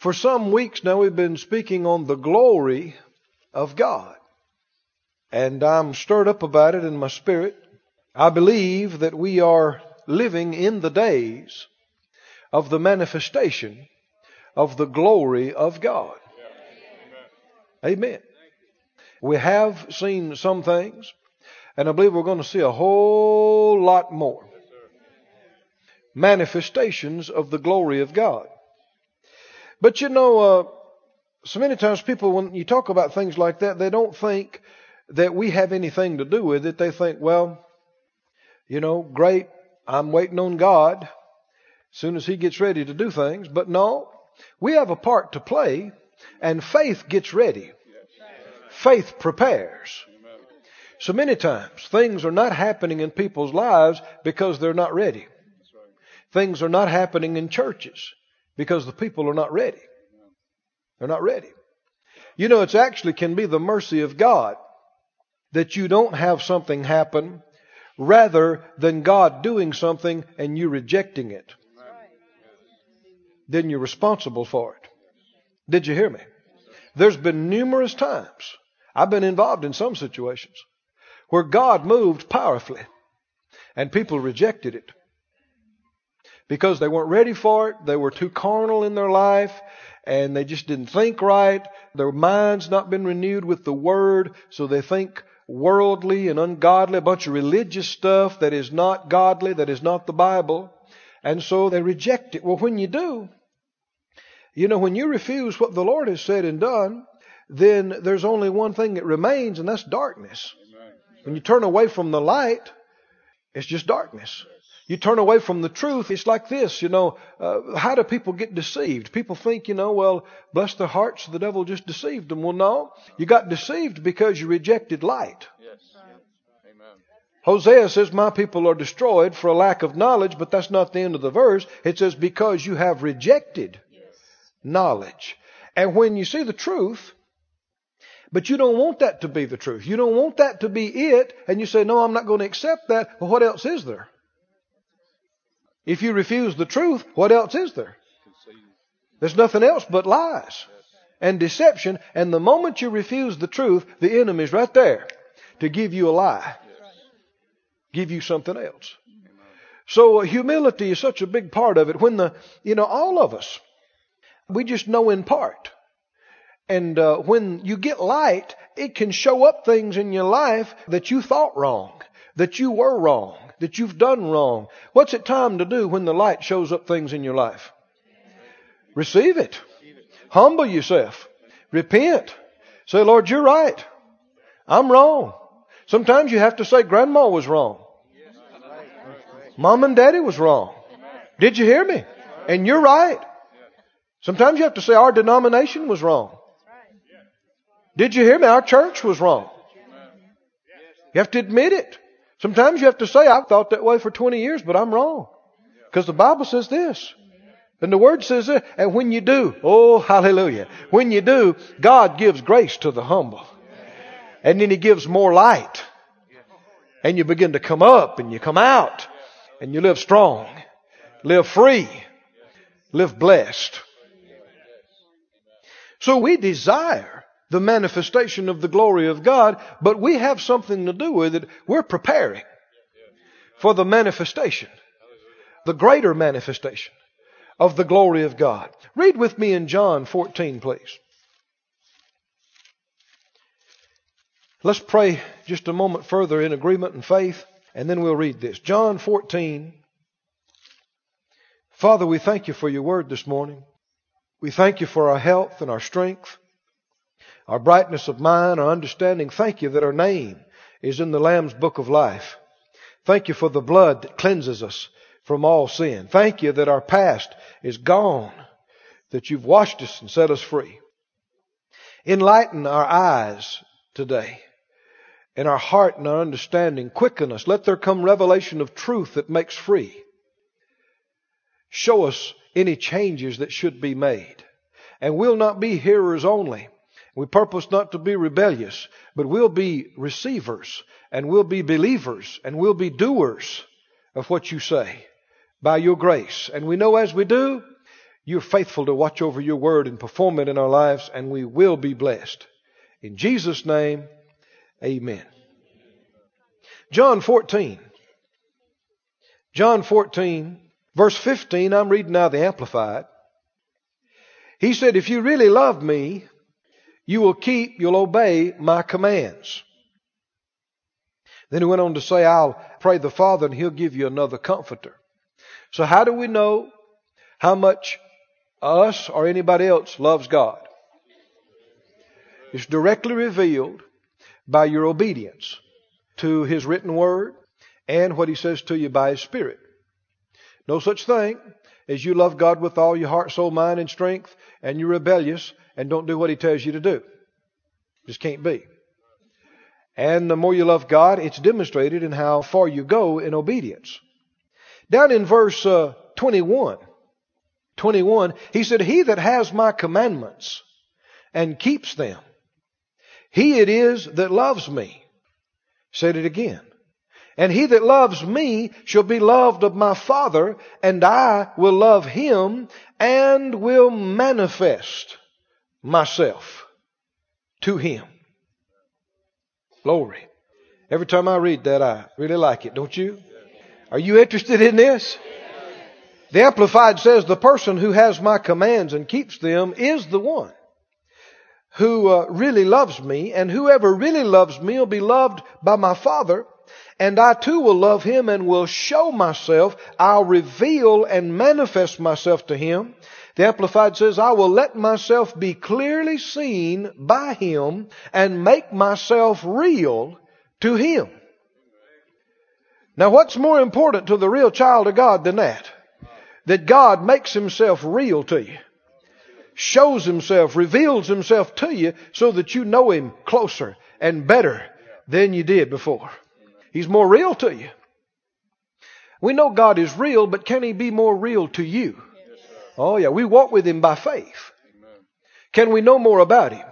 For some weeks now, we've been speaking on the glory of God. And I'm stirred up about it in my spirit. I believe that we are living in the days of the manifestation of the glory of God. Amen. We have seen some things, and I believe we're going to see a whole lot more manifestations of the glory of God. But you know, uh, so many times people, when you talk about things like that, they don't think that we have anything to do with it. They think, well, you know, great, I'm waiting on God as soon as He gets ready to do things. But no, we have a part to play, and faith gets ready. Faith prepares. So many times, things are not happening in people's lives because they're not ready. Things are not happening in churches because the people are not ready. They're not ready. You know, it's actually can be the mercy of God that you don't have something happen rather than God doing something and you rejecting it. Then you're responsible for it. Did you hear me? There's been numerous times, I've been involved in some situations, where God moved powerfully and people rejected it because they weren't ready for it. They were too carnal in their life and they just didn't think right. Their mind's not been renewed with the word, so they think worldly and ungodly, a bunch of religious stuff that is not godly, that is not the Bible. And so they reject it. Well, when you do, you know, when you refuse what the Lord has said and done, then there's only one thing that remains, and that's darkness. When you turn away from the light, it's just darkness. You turn away from the truth, it's like this, you know, uh, how do people get deceived? People think, you know, well, bless their hearts, the devil just deceived them. Well, no, you got deceived because you rejected light. Yes. Amen. Hosea says, My people are destroyed for a lack of knowledge, but that's not the end of the verse. It says, Because you have rejected yes. knowledge. And when you see the truth, but you don't want that to be the truth. You don't want that to be it, and you say, No, I'm not going to accept that. Well, what else is there? If you refuse the truth, what else is there? There's nothing else but lies and deception. And the moment you refuse the truth, the enemy's right there to give you a lie, give you something else. So uh, humility is such a big part of it. When the, you know, all of us, we just know in part. And uh, when you get light, it can show up things in your life that you thought wrong, that you were wrong, that you've done wrong. What's it time to do when the light shows up things in your life? Receive it. Humble yourself. Repent. Say, Lord, you're right. I'm wrong. Sometimes you have to say, Grandma was wrong. Mom and Daddy was wrong. Did you hear me? And you're right. Sometimes you have to say, Our denomination was wrong. Did you hear me? Our church was wrong. You have to admit it. Sometimes you have to say, I've thought that way for 20 years, but I'm wrong. Because the Bible says this. And the Word says this. And when you do, oh, hallelujah. When you do, God gives grace to the humble. And then He gives more light. And you begin to come up and you come out. And you live strong. Live free. Live blessed. So we desire the manifestation of the glory of God, but we have something to do with it. We're preparing for the manifestation, the greater manifestation of the glory of God. Read with me in John 14, please. Let's pray just a moment further in agreement and faith, and then we'll read this. John 14. Father, we thank you for your word this morning. We thank you for our health and our strength our brightness of mind, our understanding. Thank you that our name is in the Lamb's book of life. Thank you for the blood that cleanses us from all sin. Thank you that our past is gone, that you've washed us and set us free. Enlighten our eyes today and our heart and our understanding. Quicken us. Let there come revelation of truth that makes free. Show us any changes that should be made. And we'll not be hearers only we purpose not to be rebellious, but we'll be receivers and we'll be believers and we'll be doers of what you say by your grace. And we know as we do, you're faithful to watch over your word and perform it in our lives, and we will be blessed. In Jesus' name, amen. John 14. John 14, verse 15, I'm reading now the Amplified. He said, If you really love me, you will keep, you'll obey my commands. Then he went on to say, I'll pray the Father and he'll give you another comforter. So how do we know how much us or anybody else loves God? It's directly revealed by your obedience to his written word and what he says to you by his spirit. No such thing as you love God with all your heart, soul, mind, and strength, and you're rebellious and don't do what he tells you to do. Just can't be. And the more you love God, it's demonstrated in how far you go in obedience. Down in verse uh, 21, 21, he said, He that has my commandments and keeps them, he it is that loves me. Said it again. And he that loves me shall be loved of my Father, and I will love him and will manifest myself to him. Glory. Every time I read that, I really like it, don't you? Are you interested in this? The Amplified says, the person who has my commands and keeps them is the one who uh, really loves me, and whoever really loves me will be loved by my Father, and I too will love him and will show myself. I'll reveal and manifest myself to him. The Amplified says, I will let myself be clearly seen by him and make myself real to him. Now what's more important to the real child of God than that? That God makes himself real to you. Shows himself, reveals himself to you so that you know him closer and better than you did before. He's more real to you. We know God is real, but can He be more real to you? Oh yeah, we walk with Him by faith. Can we know more about Him?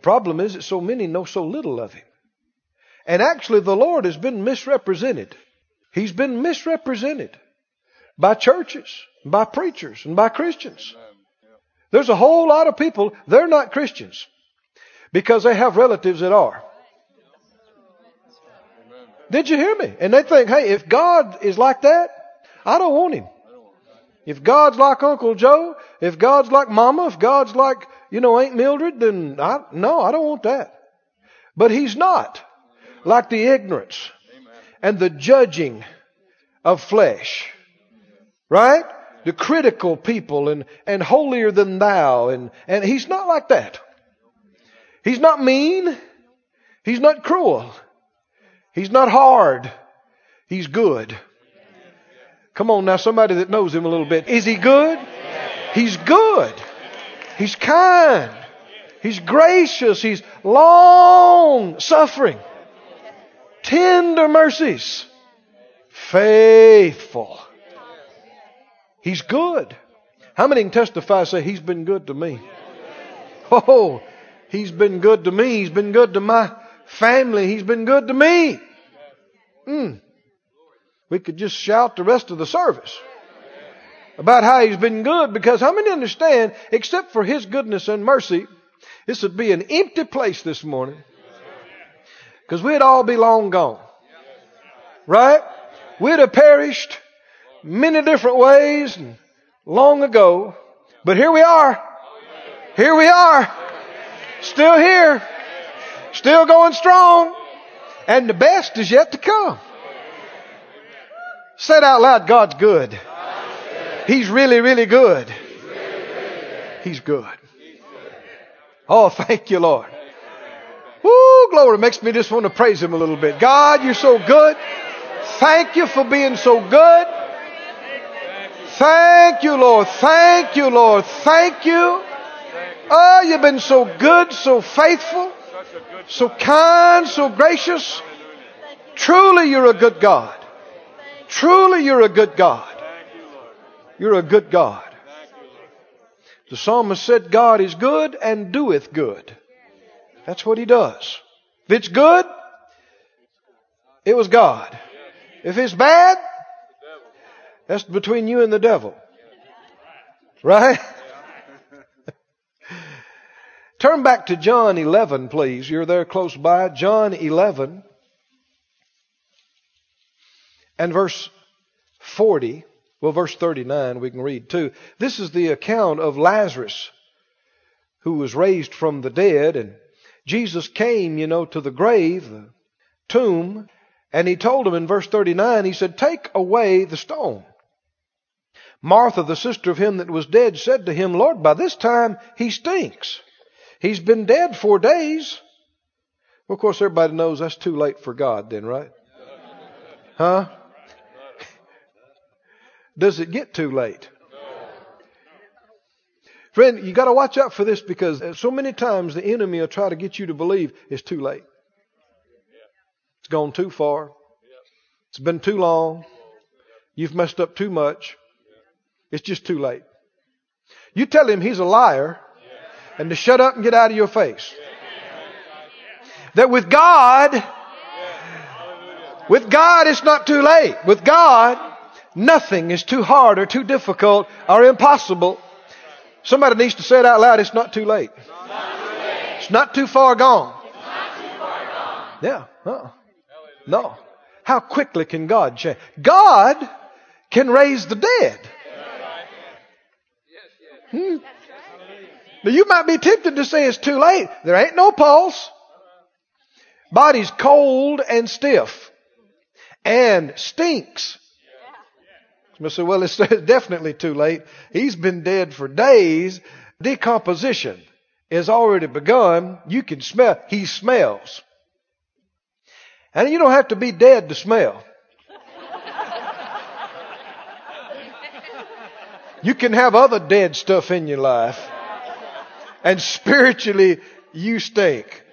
Problem is that so many know so little of Him. And actually the Lord has been misrepresented. He's been misrepresented by churches, by preachers, and by Christians. There's a whole lot of people, they're not Christians because they have relatives that are. Did you hear me? And they think, hey, if God is like that, I don't want him. If God's like Uncle Joe, if God's like Mama, if God's like, you know, Aunt Mildred, then I, no, I don't want that. But He's not like the ignorance and the judging of flesh. Right? The critical people and, and holier than thou and, and He's not like that. He's not mean. He's not cruel. He's not hard. He's good. Come on now, somebody that knows him a little bit. Is he good? He's good. He's kind. He's gracious. He's long suffering. Tender mercies. Faithful. He's good. How many can testify say he's been good to me? Oh, he's been good to me. He's been good to my family. He's been good to me. Mm. We could just shout the rest of the service about how he's been good because how many understand, except for his goodness and mercy, this would be an empty place this morning because we'd all be long gone. Right? We'd have perished many different ways and long ago. But here we are. Here we are. Still here. Still going strong. And the best is yet to come. Say it out loud, God's good. He's really, really good. He's good. Oh, thank you, Lord. Woo, glory. Makes me just want to praise Him a little bit. God, you're so good. Thank you for being so good. Thank you, Lord. Thank you, Lord. Thank you. Oh, you've been so good, so faithful so kind, so gracious. Truly, you're a good God. Truly, you're a good God. You're a good God. The psalmist said, God is good and doeth good. That's what he does. If it's good, it was God. If it's bad, that's between you and the devil. Right? Turn back to John 11, please. You're there close by. John 11 and verse 40. Well, verse 39 we can read too. This is the account of Lazarus who was raised from the dead and Jesus came, you know, to the grave, the tomb, and he told him in verse 39, he said, take away the stone. Martha, the sister of him that was dead, said to him, Lord, by this time he stinks. He's been dead four days. Well, of course, everybody knows that's too late for God then, right? Huh? Does it get too late? Friend, you got to watch out for this because so many times the enemy will try to get you to believe it's too late. It's gone too far. It's been too long. You've messed up too much. It's just too late. You tell him he's a liar and to shut up and get out of your face. That with God, with God it's not too late. With God, nothing is too hard or too difficult or impossible. Somebody needs to say it out loud. It's not too late. It's not too far gone. Yeah. Uh-uh. No. How quickly can God change? God can raise the dead. Hmm. Now you might be tempted to say it's too late. There ain't no pulse. Body's cold and stiff. And stinks. Some say, well, it's definitely too late. He's been dead for days. Decomposition has already begun. You can smell, he smells. And you don't have to be dead to smell. You can have other dead stuff in your life. And spiritually, you stink.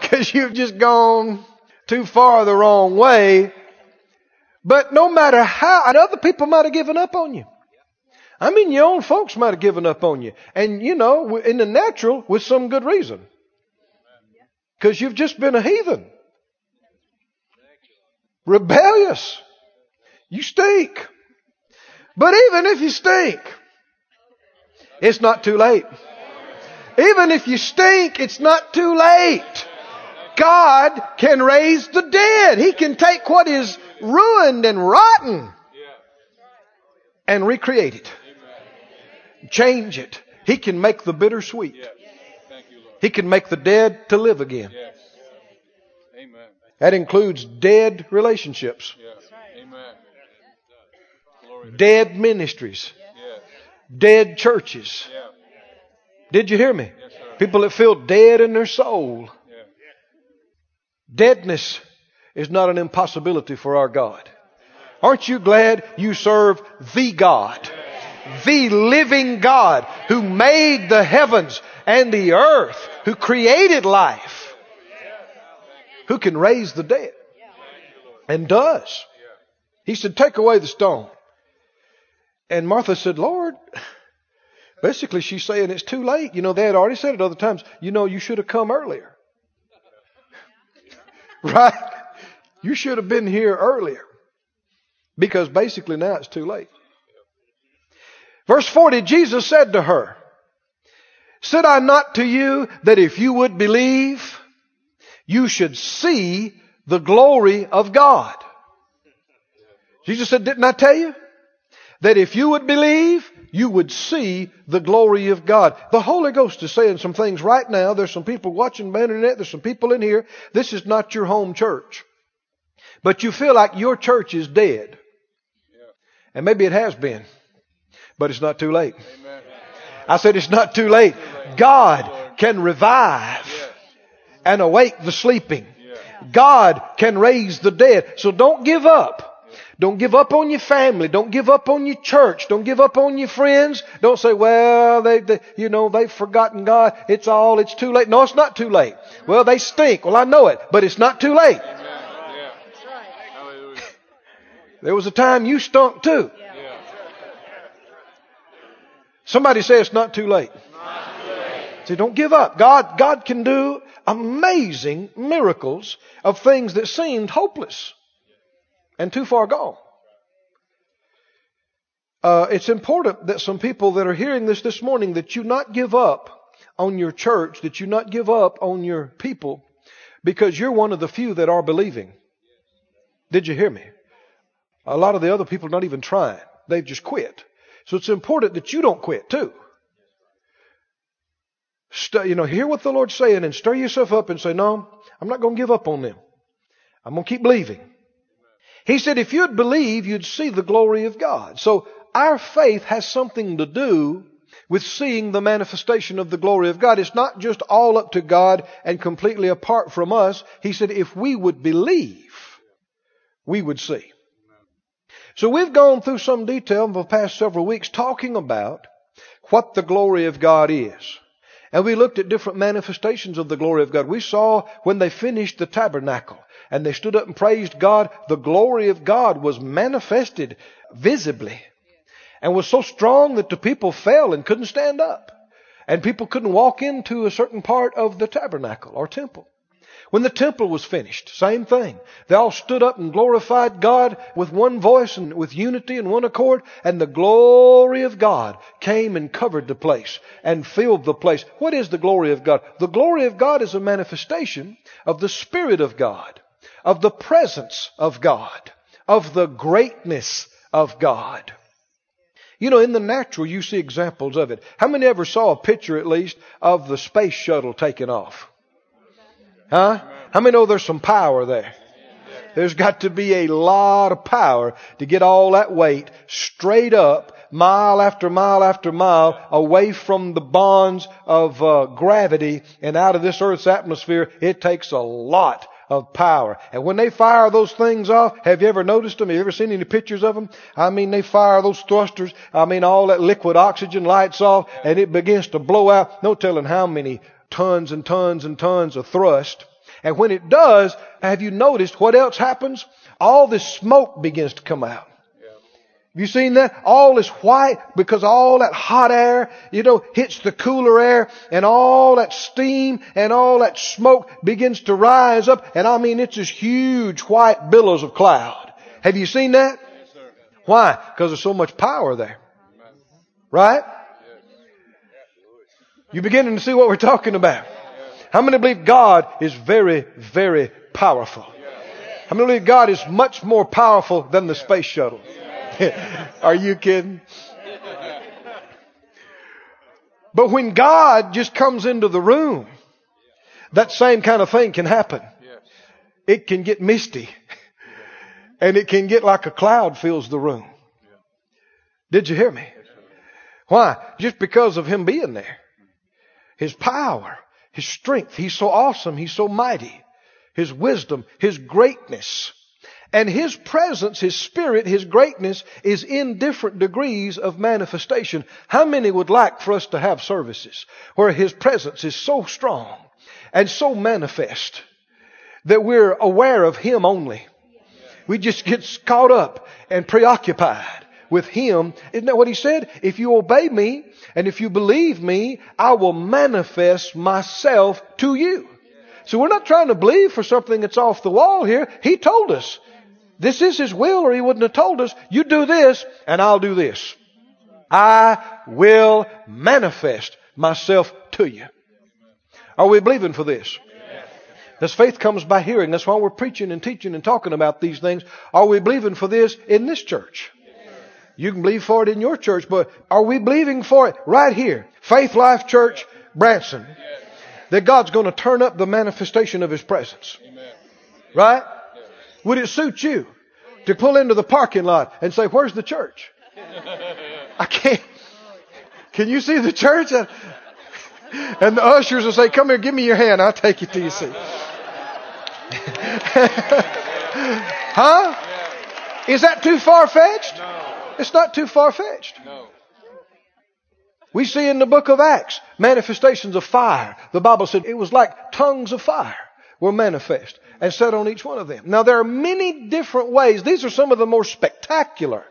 Because you've just gone too far the wrong way. But no matter how, and other people might have given up on you. I mean, your own folks might have given up on you. And, you know, in the natural, with some good reason. Because you've just been a heathen. Rebellious. You stink. But even if you stink, it's not too late. Even if you stink, it's not too late. God can raise the dead. He can take what is ruined and rotten and recreate it. Change it. He can make the bitter sweet. He can make the dead to live again. That includes dead relationships. Dead ministries, dead churches. Did you hear me? People that feel dead in their soul. Deadness is not an impossibility for our God. Aren't you glad you serve the God? The living God who made the heavens and the earth, who created life, who can raise the dead and does. He said, take away the stone. And Martha said, Lord, basically she's saying it's too late. You know, they had already said it other times. You know, you should have come earlier. right? You should have been here earlier. Because basically now it's too late. Verse 40, Jesus said to her, Said I not to you that if you would believe, you should see the glory of God? Jesus said, Didn't I tell you? that if you would believe, you would see the glory of God. The Holy Ghost is saying some things right now. There's some people watching the internet. There's some people in here. This is not your home church. But you feel like your church is dead. And maybe it has been. But it's not too late. I said it's not too late. God can revive and awake the sleeping. God can raise the dead. So don't give up. Don't give up on your family. Don't give up on your church. Don't give up on your friends. Don't say, well, they, they, you know, they've forgotten God. It's all, it's too late. No, it's not too late. Well, they stink. Well, I know it, but it's not too late. There was a time you stunk too. Somebody say it's not too late. See, don't give up. God, God can do amazing miracles of things that seemed hopeless and too far gone. uh, it's important that some people that are hearing this this morning that you not give up on your church, that you not give up on your people, because you're one of the few that are believing. Did you hear me? A lot of the other people are not even trying. They've just quit. So it's important that you don't quit too. You know, hear what the Lord's saying and stir yourself up and say, no, I'm not going to give up on them. I'm going to keep believing. He said, if you'd believe, you'd see the glory of God. So our faith has something to do with seeing the manifestation of the glory of God. It's not just all up to God and completely apart from us. He said, if we would believe, we would see. So we've gone through some detail in the past several weeks talking about what the glory of God is. And we looked at different manifestations of the glory of God. We saw when they finished the tabernacle and they stood up and praised God, the glory of God was manifested visibly and was so strong that the people fell and couldn't stand up. And people couldn't walk into a certain part of the tabernacle or temple. When the temple was finished, same thing. They all stood up and glorified God with one voice and with unity and one accord, and the glory of God came and covered the place and filled the place. What is the glory of God? The glory of God is a manifestation of the Spirit of God, of the presence of God, of the greatness of God. You know, in the natural, you see examples of it. How many ever saw a picture, at least, of the space shuttle taking off? Huh? How many know there's some power there? There's got to be a lot of power to get all that weight straight up, mile after mile after mile, away from the bonds of uh, gravity and out of this Earth's atmosphere. It takes a lot of power. And when they fire those things off, have you ever noticed them? Have you ever seen any pictures of them? I mean, they fire those thrusters. I mean, all that liquid oxygen lights off and it begins to blow out. No telling how many tons and tons and tons of thrust. And when it does, have you noticed what else happens? All this smoke begins to come out. Have you seen that? All is white because all that hot air, you know, hits the cooler air and all that steam and all that smoke begins to rise up. And I mean, it's this huge white billows of cloud. Have you seen that? Why? Because there's so much power there. Right? You beginning to see what we're talking about? How many believe God is very, very powerful? How many believe God is much more powerful than the space shuttle? Are you kidding? But when God just comes into the room, that same kind of thing can happen. It can get misty. And it can get like a cloud fills the room. Did you hear me? Why? Just because of Him being there. His power, His strength. He's so awesome. He's so mighty. His wisdom, His greatness. And His presence, His Spirit, His greatness is in different degrees of manifestation. How many would like for us to have services where His presence is so strong and so manifest that we're aware of Him only? We just get caught up and preoccupied with Him. Isn't that what He said? If you obey me and if you believe me, I will manifest myself to you. So we're not trying to believe for something that's off the wall here. He told us. This is His will or He wouldn't have told us, you do this and I'll do this. I will manifest myself to you. Are we believing for this? This faith comes by hearing. That's why we're preaching and teaching and talking about these things. Are we believing for this in this church? You can believe for it in your church, but are we believing for it right here? Faith Life Church, Branson. That God's going to turn up the manifestation of His presence. Right? Would it suit you to pull into the parking lot and say, where's the church? I can't. Can you see the church? And, the ushers will say, come here, give me your hand. I'll take you to your seat. huh? Is that too far fetched? It's not too far fetched. No. We see in the book of Acts manifestations of fire. The Bible said it was like tongues of fire were manifest and set on each one of them. Now there are many different ways. These are some of the more spectacular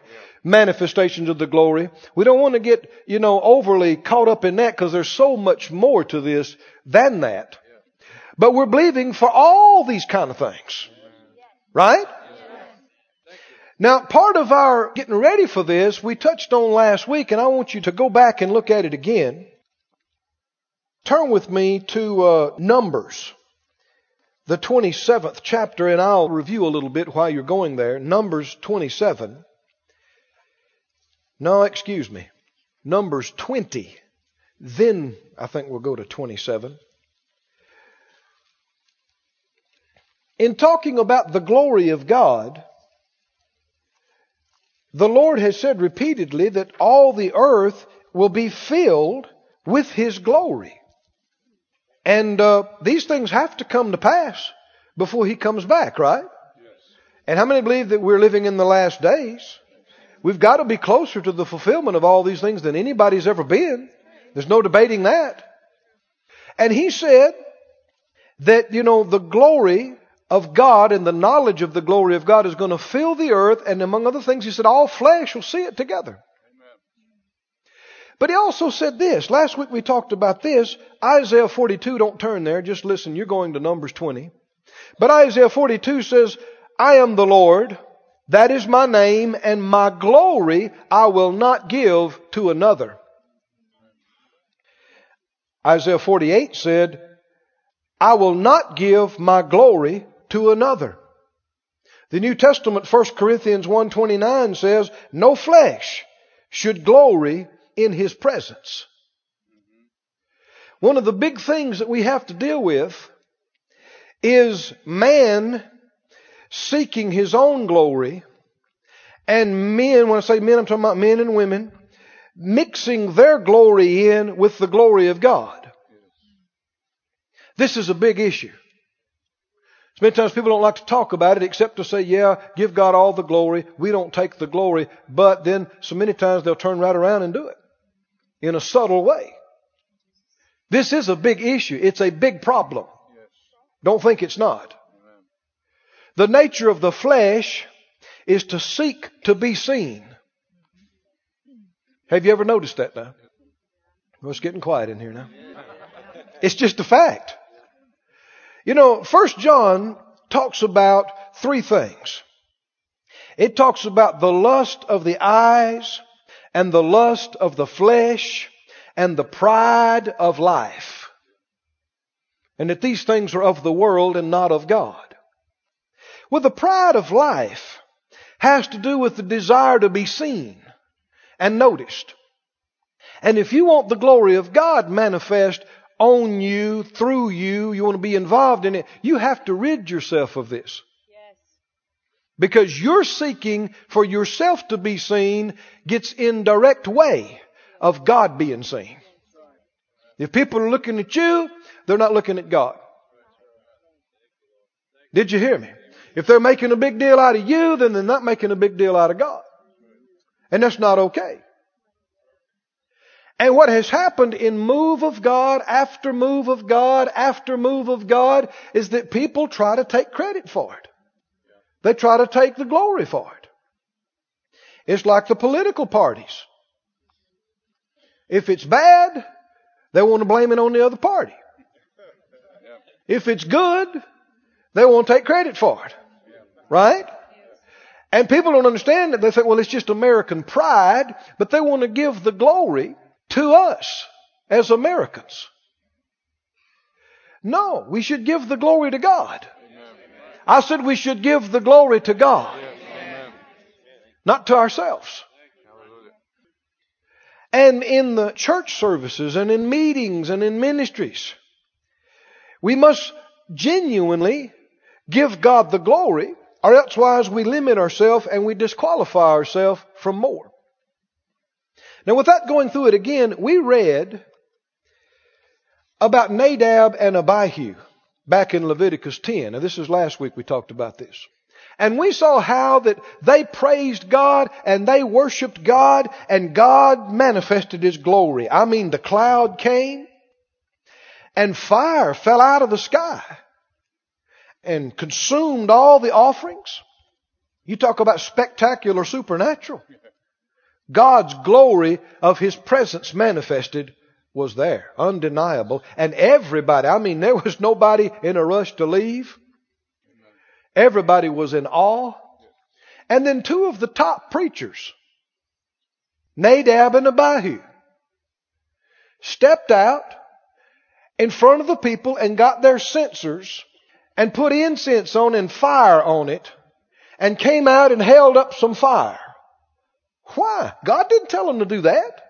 manifestations of the glory. We don't want to get, you know, overly caught up in that because there's so much more to this than that. But we're believing for all these kind of things. Right? Now, part of our getting ready for this, we touched on last week, and I want you to go back and look at it again. Turn with me to uh, Numbers, the 27th chapter, and I'll review a little bit while you're going there. Numbers 27. No, excuse me. Numbers 20. Then I think we'll go to 27. In talking about the glory of God, the Lord has said repeatedly that all the earth will be filled with His glory. And uh, these things have to come to pass before He comes back, right? Yes. And how many believe that we're living in the last days? We've got to be closer to the fulfillment of all these things than anybody's ever been. There's no debating that. And He said that, you know, the glory of God and the knowledge of the glory of God is going to fill the earth. And among other things, he said, all flesh will see it together. But he also said this. Last week we talked about this. Isaiah 42, don't turn there. Just listen. You're going to Numbers 20. But Isaiah 42 says, I am the Lord. That is my name and my glory I will not give to another. Isaiah 48 said, I will not give my glory to another. The New Testament, 1 Corinthians 1.29 says, no flesh should glory in his presence. One of the big things that we have to deal with is man seeking his own glory and men, when I say men, I'm talking about men and women, mixing their glory in with the glory of God. This is a big issue. So many times people don't like to talk about it except to say, yeah, give God all the glory. We don't take the glory. But then so many times they'll turn right around and do it in a subtle way. This is a big issue. It's a big problem. Don't think it's not. The nature of the flesh is to seek to be seen. Have you ever noticed that now? Well, it's getting quiet in here now. It's just a fact. You know, First John talks about three things. It talks about the lust of the eyes and the lust of the flesh and the pride of life. And that these things are of the world and not of God. Well, the pride of life has to do with the desire to be seen and noticed. And if you want the glory of God manifest, on you, through you, you want to be involved in it, you have to rid yourself of this. Yes. Because you're seeking for yourself to be seen gets in direct way of God being seen. If people are looking at you, they're not looking at God. Did you hear me? If they're making a big deal out of you, then they're not making a big deal out of God. And that's not okay. And what has happened in move of God after move of God after move of God is that people try to take credit for it. They try to take the glory for it. It's like the political parties. If it's bad, they want to blame it on the other party. If it's good, they won't take credit for it. Right? And people don't understand that. They think, well, it's just American pride, but they want to give the glory to us as Americans. No, we should give the glory to God. I said we should give the glory to God, not to ourselves. And in the church services and in meetings and in ministries, we must genuinely give God the glory, or elsewise we limit ourselves and we disqualify ourselves from more. Now, without going through it again, we read about Nadab and Abihu back in Leviticus 10. Now, this is last week we talked about this. And we saw how that they praised God and they worshiped God and God manifested His glory. I mean, the cloud came and fire fell out of the sky and consumed all the offerings. You talk about spectacular supernatural. God's glory of His presence manifested was there, undeniable. And everybody, I mean, there was nobody in a rush to leave. Everybody was in awe. And then two of the top preachers, Nadab and Abihu, stepped out in front of the people and got their censers and put incense on and fire on it and came out and held up some fire. Why? God didn't tell them to do that.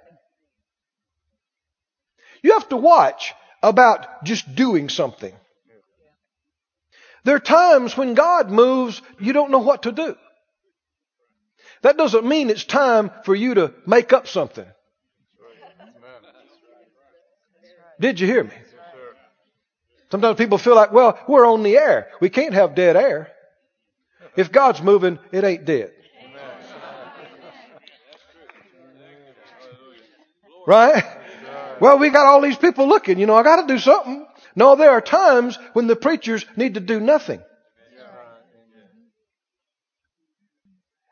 You have to watch about just doing something. There are times when God moves, you don't know what to do. That doesn't mean it's time for you to make up something. Did you hear me? Sometimes people feel like, well, we're on the air. We can't have dead air. If God's moving, it ain't dead. Right? Well, we got all these people looking. You know, I got to do something. No, there are times when the preachers need to do nothing.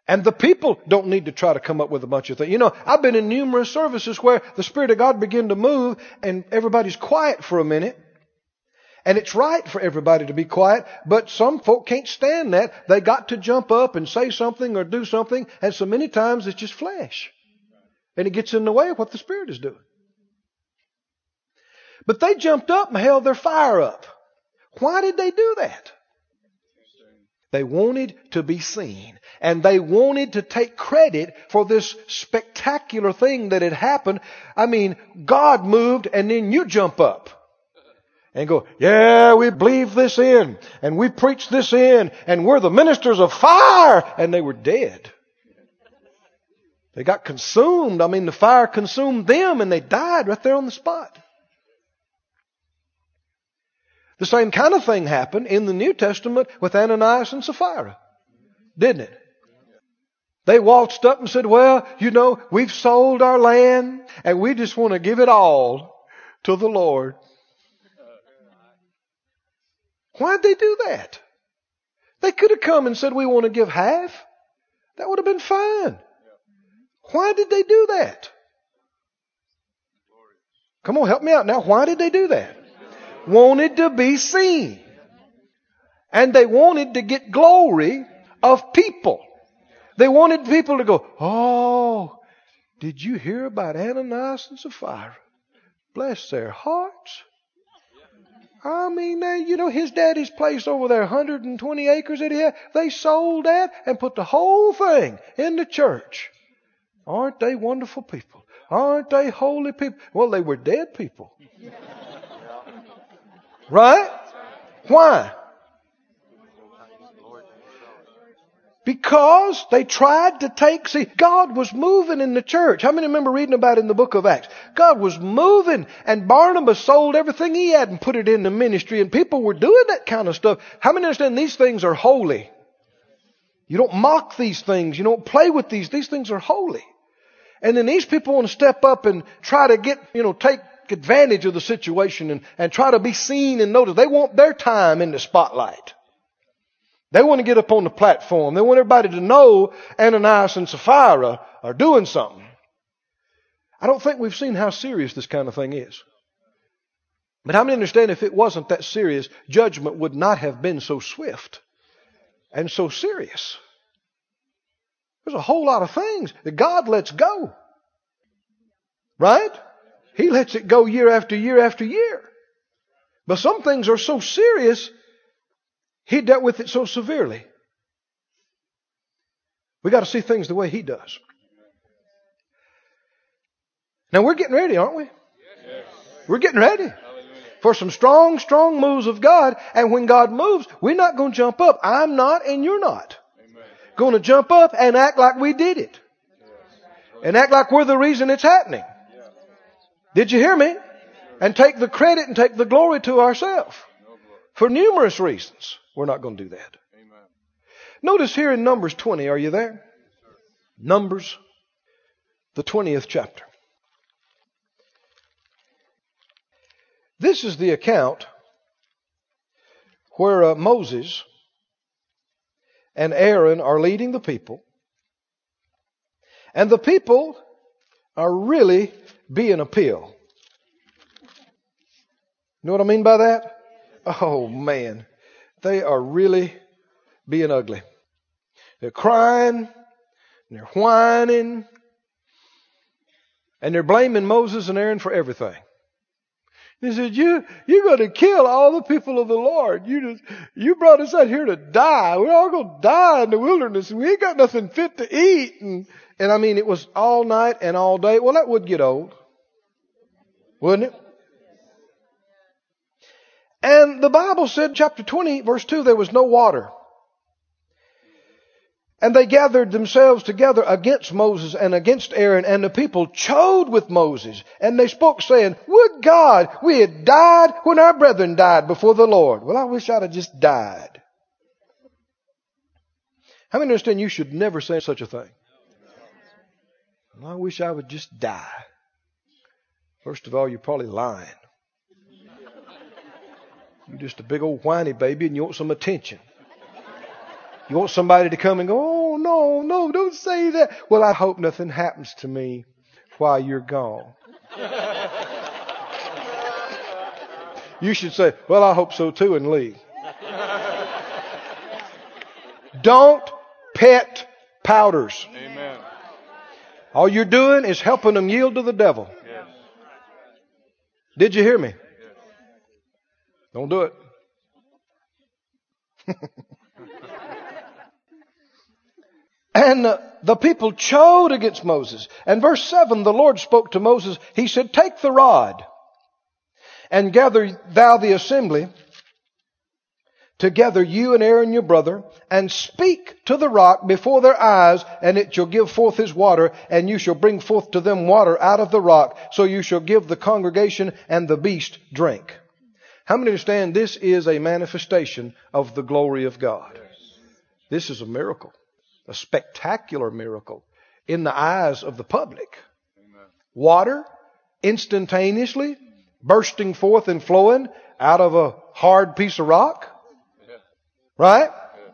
And the people don't need to try to come up with a bunch of things. You know, I've been in numerous services where the Spirit of God began to move and everybody's quiet for a minute. And it's right for everybody to be quiet, but some folk can't stand that. They got to jump up and say something or do something, and so many times it's just flesh. And it gets in the way of what the Spirit is doing. But they jumped up and held their fire up. Why did they do that? They wanted to be seen. And they wanted to take credit for this spectacular thing that had happened. I mean, God moved and then you jump up and go, yeah, we believe this in and we preach this in and we're the ministers of fire. And they were dead. They got consumed. I mean, the fire consumed them and they died right there on the spot. The same kind of thing happened in the New Testament with Ananias and Sapphira. Didn't it? They waltzed up and said, well, you know, we've sold our land and we just want to give it all to the Lord. Why'd they do that? They could have come and said, we want to give half. That would have been fine. Why did they do that? Come on, help me out now. Why did they do that? Wanted to be seen. And they wanted to get glory of people. They wanted people to go, Oh, did you hear about Ananias and Sapphira? Bless their hearts. I mean, you know, his daddy's place over there, 120 acres that he had, they sold that and put the whole thing in the church. Aren't they wonderful people? Aren't they holy people? Well, they were dead people. Right? Why? Because they tried to take, see, God was moving in the church. How many remember reading about it in the book of Acts? God was moving and Barnabas sold everything he had and put it in the ministry and people were doing that kind of stuff. How many understand these things are holy? You don't mock these things. You don't play with these. These things are holy. And then these people want to step up and try to get, you know, take advantage of the situation and, and try to be seen and noticed. They want their time in the spotlight. They want to get up on the platform. They want everybody to know Ananias and Sapphira are doing something. I don't think we've seen how serious this kind of thing is. But many understand if it wasn't that serious, judgment would not have been so swift and so serious? There's a whole lot of things that God lets go. Right? He lets it go year after year after year. But some things are so serious he dealt with it so severely. We got to see things the way He does. Now we're getting ready, aren't we? Yes. We're getting ready for some strong, strong moves of God. And when God moves, we're not going to jump up. I'm not, and you're not. Going to jump up and act like we did it. And act like we're the reason it's happening. Did you hear me? And take the credit and take the glory to ourselves. For numerous reasons. We're not going to do that. Notice here in Numbers 20, are you there? Numbers, the 20th chapter. This is the account where uh, Moses and Aaron are leading the people. And the people are really being a pill. You know what I mean by that? Oh man. They are really being ugly. They're crying, they're whining, and they're blaming Moses and Aaron for everything. He said, you, you're going to kill all the people of the Lord. You just, you brought us out here to die. We're all going to die in the wilderness we ain't got nothing fit to eat. And, and I mean, it was all night and all day. Well, that would get old. Wouldn't it? And the Bible said, chapter 20, verse 2, there was no water. And they gathered themselves together against Moses and against Aaron, and the people chode with Moses. And they spoke, saying, Would God we had died when our brethren died before the Lord. Well, I wish I'd have just died. How many understand you should never say such a thing? Well, I wish I would just die. First of all, you're probably lying. You're just a big old whiny baby and you want some attention. You want somebody to come and go, oh, no, no, don't say that. Well, I hope nothing happens to me while you're gone. you should say, well, I hope so too, and leave. don't pet powders. Amen. All you're doing is helping them yield to the devil. Yes. Did you hear me? Don't do it. And the people chode against Moses. And verse 7, the Lord spoke to Moses. He said, Take the rod and gather thou the assembly together, you and Aaron your brother, and speak to the rock before their eyes, and it shall give forth his water, and you shall bring forth to them water out of the rock, so you shall give the congregation and the beast drink. How many understand this is a manifestation of the glory of God? This is a miracle a spectacular miracle in the eyes of the public. Amen. Water instantaneously bursting forth and flowing out of a hard piece of rock. Yeah. Right?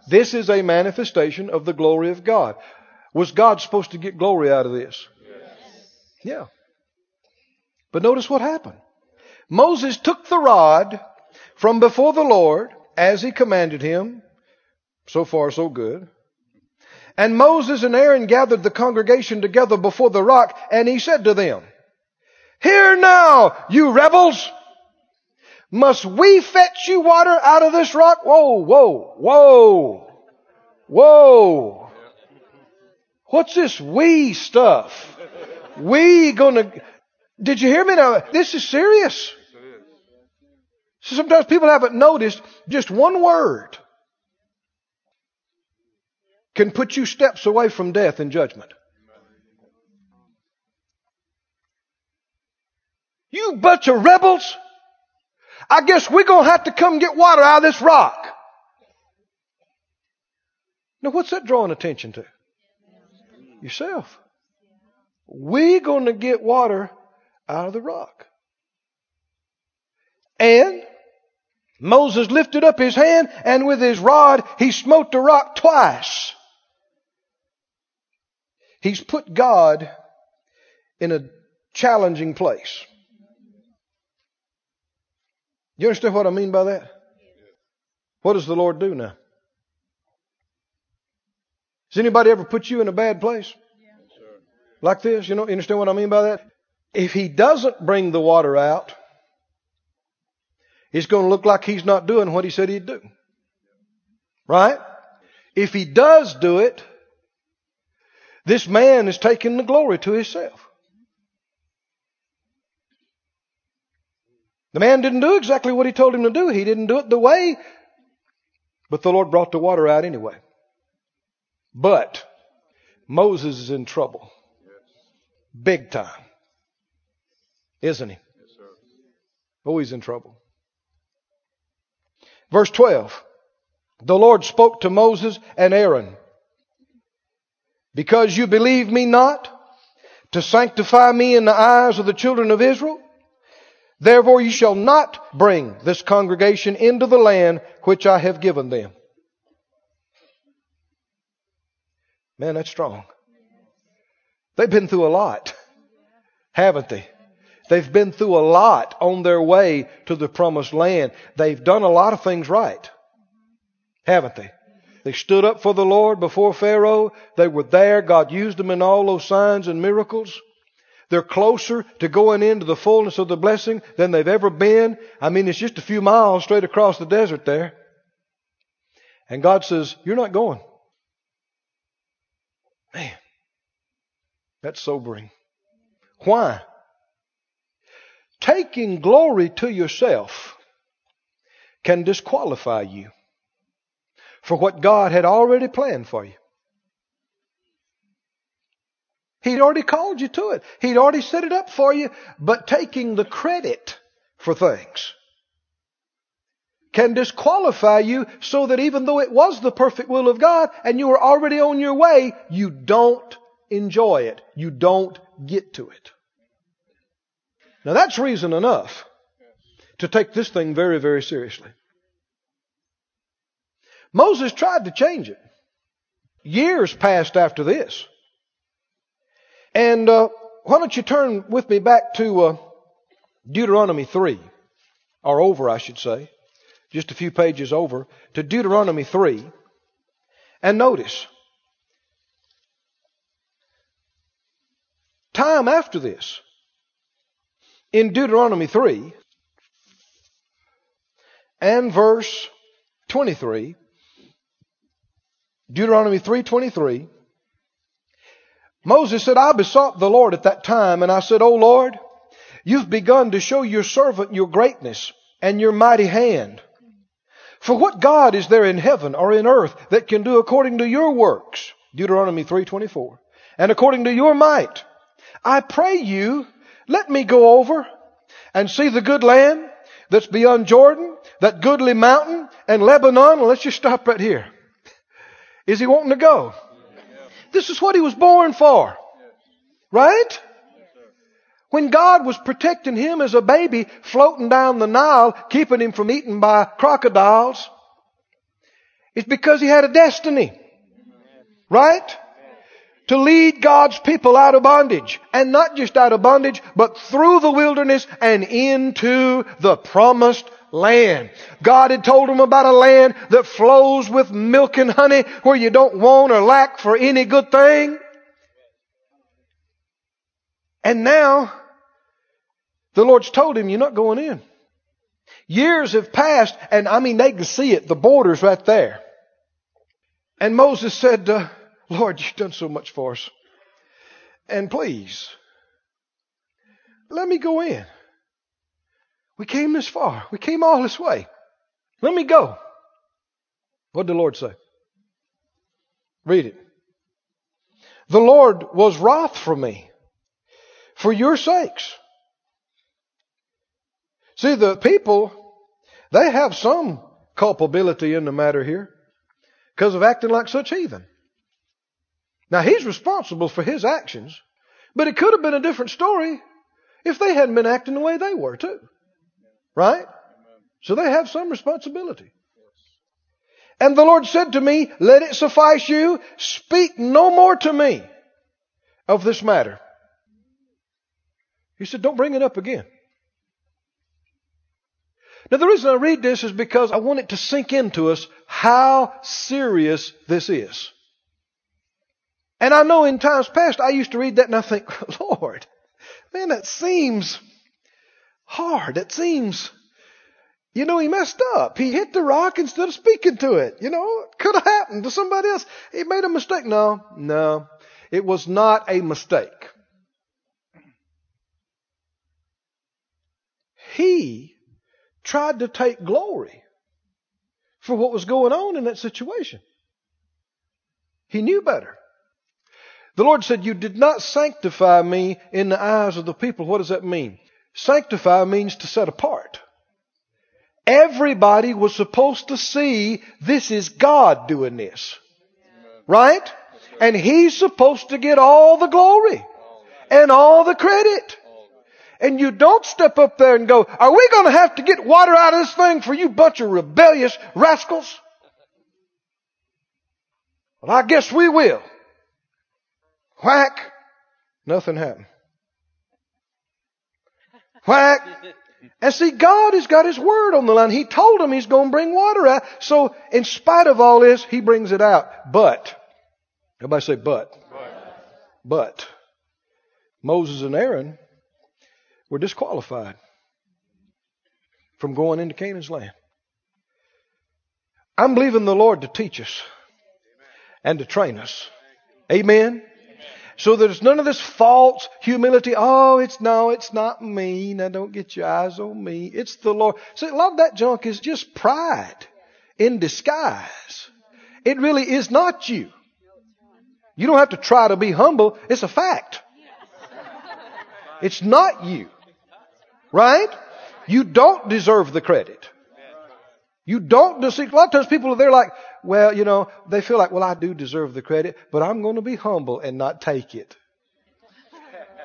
This is a manifestation of the glory of God. Was God supposed to get glory out of this? Yeah. But notice what happened. Moses took the rod from before the Lord as he commanded him. So far, so good. And Moses and Aaron gathered the congregation together before the rock, and he said to them, Hear now, you rebels! Must we fetch you water out of this rock? Whoa, whoa, whoa, whoa. What's this we stuff? We gonna, did you hear me now? This is serious. So sometimes people haven't noticed just one word can put you steps away from death and judgment. You bunch of rebels. I guess we're going to have to come get water out of this rock. Now, what's that drawing attention to? Yourself. We're going to get water out of the rock. And Moses lifted up his hand and with his rod he smote the rock twice. He's put God in a challenging place. You understand what I mean by that? What does the Lord do now? Has anybody ever put you in a bad place? Like this? You know, you understand what I mean by that? If he doesn't bring the water out, it's going to look like he's not doing what he said he'd do. Right? If he does do it, this man is taking the glory to himself. The man didn't do exactly what he told him to do. He didn't do it the way, but the Lord brought the water out anyway. But Moses is in trouble. Big time. Isn't he? Oh, he's in trouble. Verse 12. The Lord spoke to Moses and Aaron. Because you believe me not to sanctify me in the eyes of the children of Israel, therefore you shall not bring this congregation into the land which I have given them. Man, that's strong. They've been through a lot, haven't they? They've been through a lot on their way to the promised land. They've done a lot of things right, haven't they? They stood up for the Lord before Pharaoh. They were there. God used them in all those signs and miracles. They're closer to going into the fullness of the blessing than they've ever been. I mean, it's just a few miles straight across the desert there. And God says, You're not going. Man, that's sobering. Why? Taking glory to yourself can disqualify you for what God had already planned for you. He'd already called you to it. He'd already set it up for you, but taking the credit for things can disqualify you so that even though it was the perfect will of God and you were already on your way, you don't enjoy it. You don't get to it. Now that's reason enough to take this thing very, very seriously. Moses tried to change it. Years passed after this. And uh, why don't you turn with me back to uh, Deuteronomy 3, or over, I should say, just a few pages over, to Deuteronomy 3. And notice, time after this, in Deuteronomy 3 and verse 23, Deuteronomy 3:23 Moses said, I besought the Lord at that time, and I said, O Lord, you've begun to show your servant your greatness and your mighty hand. For what God is there in heaven or in earth that can do according to your works? Deuteronomy 3:24. And according to your might. I pray you, let me go over and see the good land that's beyond Jordan, that goodly mountain and Lebanon. Let's just stop right here. Is he wanting to go? This is what he was born for. Right? When God was protecting him as a baby floating down the Nile, keeping him from eaten by crocodiles, it's because he had a destiny. Right? To lead God's people out of bondage. And not just out of bondage, but through the wilderness and into the promised land. God had told them about a land that flows with milk and honey where you don't want or lack for any good thing. And now, the Lord's told him, you're not going in. Years have passed, and I mean, they can see it. The border's right there. And Moses said, uh, Lord, you've done so much for us. And please, let me go in. We came this far. We came all this way. Let me go. What did the Lord say? Read it. The Lord was wroth for me for your sakes. See, the people, they have some culpability in the matter here because of acting like such heathen. Now, he's responsible for his actions, but it could have been a different story if they hadn't been acting the way they were, too. Right? So they have some responsibility. And the Lord said to me, Let it suffice you. Speak no more to me of this matter. He said, Don't bring it up again. Now, the reason I read this is because I want it to sink into us how serious this is. And I know in times past I used to read that and I think, Lord, man, that seems hard. It seems, you know, he messed up. He hit the rock instead of speaking to it. You know, it could have happened to somebody else. He made a mistake. No, no. It was not a mistake. He tried to take glory for what was going on in that situation. He knew better. The Lord said, You did not sanctify me in the eyes of the people. What does that mean? Sanctify means to set apart. Everybody was supposed to see this is God doing this. Right? And He's supposed to get all the glory and all the credit. And you don't step up there and go, are we going to have to get water out of this thing for you bunch of rebellious rascals? Well, I guess we will. Whack. Nothing happened. Whack. And see, God has got His word on the line. He told him He's going to bring water out. So, in spite of all this, He brings it out. But, everybody say, but. But. but Moses and Aaron were disqualified from going into Canaan's land. I'm believing the Lord to teach us and to train us. Amen. So there's none of this false humility. Oh, it's no, it's not me. Now don't get your eyes on me. It's the Lord. See, a lot of that junk is just pride in disguise. It really is not you. You don't have to try to be humble. It's a fact. It's not you. Right? You don't deserve the credit. You don't deserve. A lot of times people are there like, well, you know, they feel like, well, I do deserve the credit, but I'm going to be humble and not take it.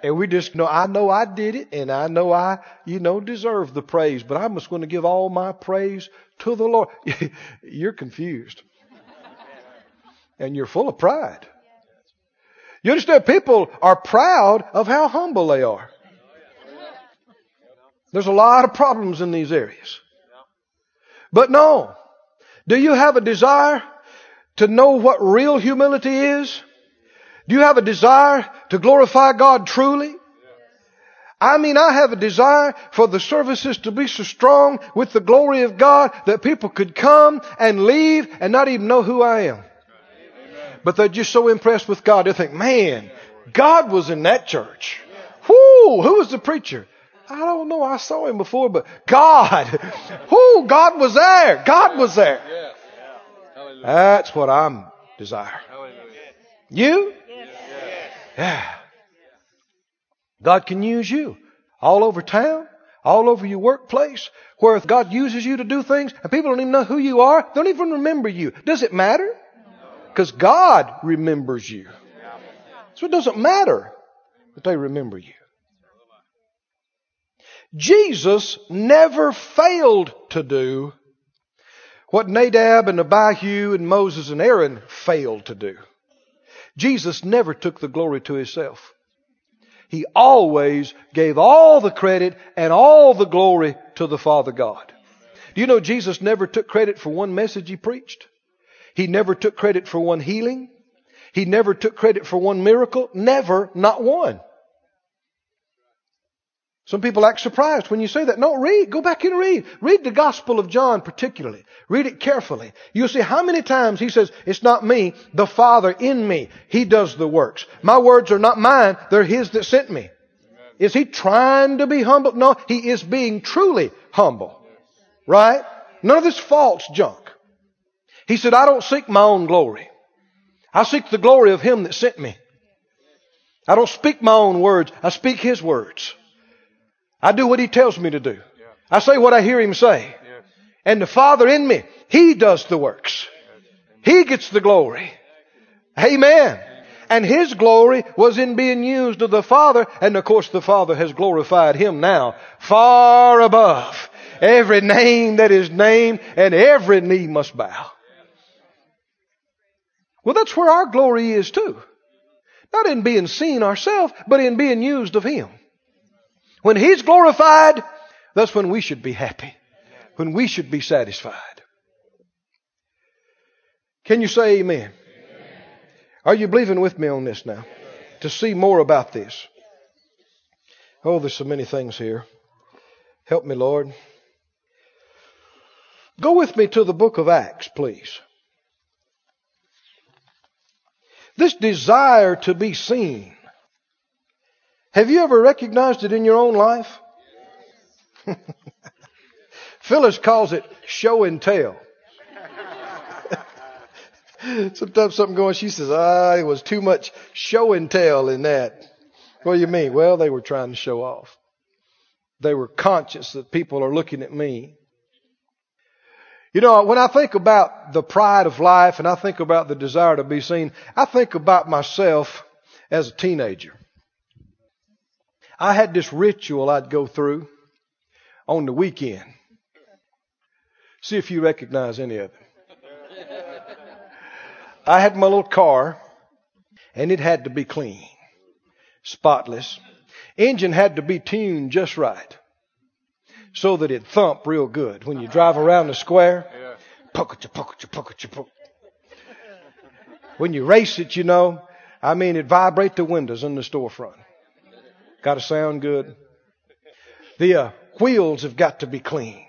And we just know, I know I did it and I know I, you know, deserve the praise, but I'm just going to give all my praise to the Lord. you're confused. And you're full of pride. You understand? People are proud of how humble they are. There's a lot of problems in these areas. But no. Do you have a desire to know what real humility is? Do you have a desire to glorify God truly? I mean, I have a desire for the services to be so strong with the glory of God that people could come and leave and not even know who I am. But they're just so impressed with God, they think, man, God was in that church. Whoo, who was the preacher? I don't know. I saw him before, but God, who God was there. God was there. That's what I'm desire. You? Yeah. God can use you all over town, all over your workplace, where if God uses you to do things and people don't even know who you are, they don't even remember you. Does it matter? Because God remembers you. So it doesn't matter that they remember you. Jesus never failed to do what Nadab and Abihu and Moses and Aaron failed to do. Jesus never took the glory to himself. He always gave all the credit and all the glory to the Father God. Do you know Jesus never took credit for one message he preached? He never took credit for one healing. He never took credit for one miracle. Never, not one. Some people act surprised when you say that. No, read. Go back and read. Read the Gospel of John particularly. Read it carefully. You'll see how many times he says, it's not me, the Father in me. He does the works. My words are not mine, they're his that sent me. Is he trying to be humble? No, he is being truly humble. Right? None of this false junk. He said, I don't seek my own glory. I seek the glory of him that sent me. I don't speak my own words. I speak his words. I do what He tells me to do. I say what I hear Him say. And the Father in me, He does the works. He gets the glory. Amen. And His glory was in being used of the Father, and of course the Father has glorified Him now far above every name that is named, and every knee must bow. Well, that's where our glory is too. Not in being seen ourselves, but in being used of Him. When He's glorified, that's when we should be happy. When we should be satisfied. Can you say amen? amen? Are you believing with me on this now? To see more about this. Oh, there's so many things here. Help me, Lord. Go with me to the book of Acts, please. This desire to be seen have you ever recognized it in your own life? Phyllis calls it show and tell. Sometimes something going, she says, ah, it was too much show and tell in that. What do you mean? Well, they were trying to show off. They were conscious that people are looking at me. You know, when I think about the pride of life and I think about the desire to be seen, I think about myself as a teenager. I had this ritual I'd go through on the weekend. See if you recognize any of it. I had my little car, and it had to be clean, spotless. Engine had to be tuned just right. so that it thump real good when you drive around the square. When you race it, you know, I mean, it vibrate the windows in the storefront. Got to sound good. The uh, wheels have got to be clean.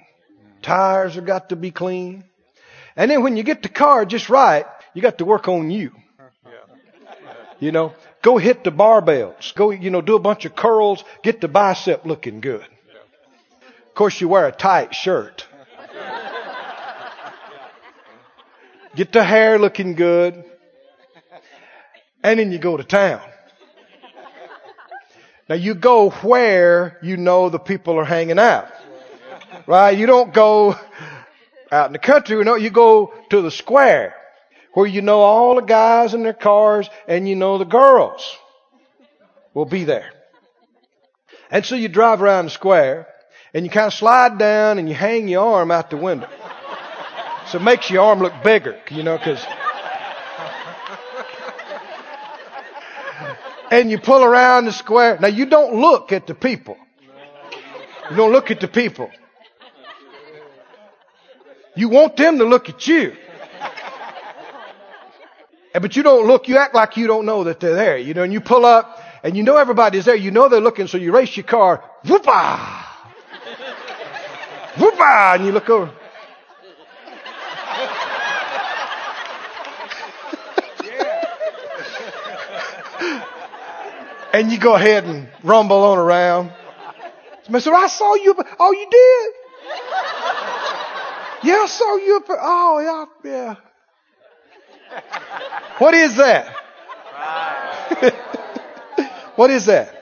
Tires have got to be clean. And then when you get the car just right, you got to work on you. You know, go hit the barbells. Go, you know, do a bunch of curls. Get the bicep looking good. Of course, you wear a tight shirt. Get the hair looking good. And then you go to town. Now you go where you know the people are hanging out. Right? You don't go out in the country, you know, you go to the square where you know all the guys in their cars and you know the girls will be there. And so you drive around the square and you kind of slide down and you hang your arm out the window. So it makes your arm look bigger, you know, because. And you pull around the square. Now you don't look at the people. You don't look at the people. You want them to look at you. But you don't look, you act like you don't know that they're there. You know, and you pull up and you know everybody's there. You know they're looking, so you race your car. Whoopah! Whoopah! And you look over. And you go ahead and rumble on around. Somebody said, I saw you. Oh, you did? Yeah, I saw you. Oh, yeah, yeah. What is that? what is that?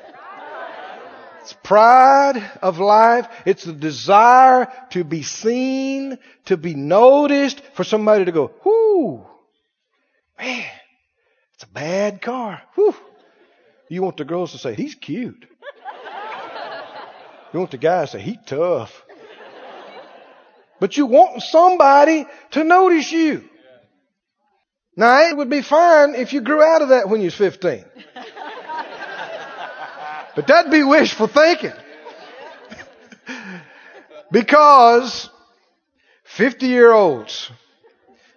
It's pride of life. It's the desire to be seen, to be noticed, for somebody to go, whoo, man, it's a bad car. Whoo. You want the girls to say, he's cute. You want the guys to say, he's tough. But you want somebody to notice you. Now, it would be fine if you grew out of that when you was 15. But that'd be wishful thinking. because 50 year olds,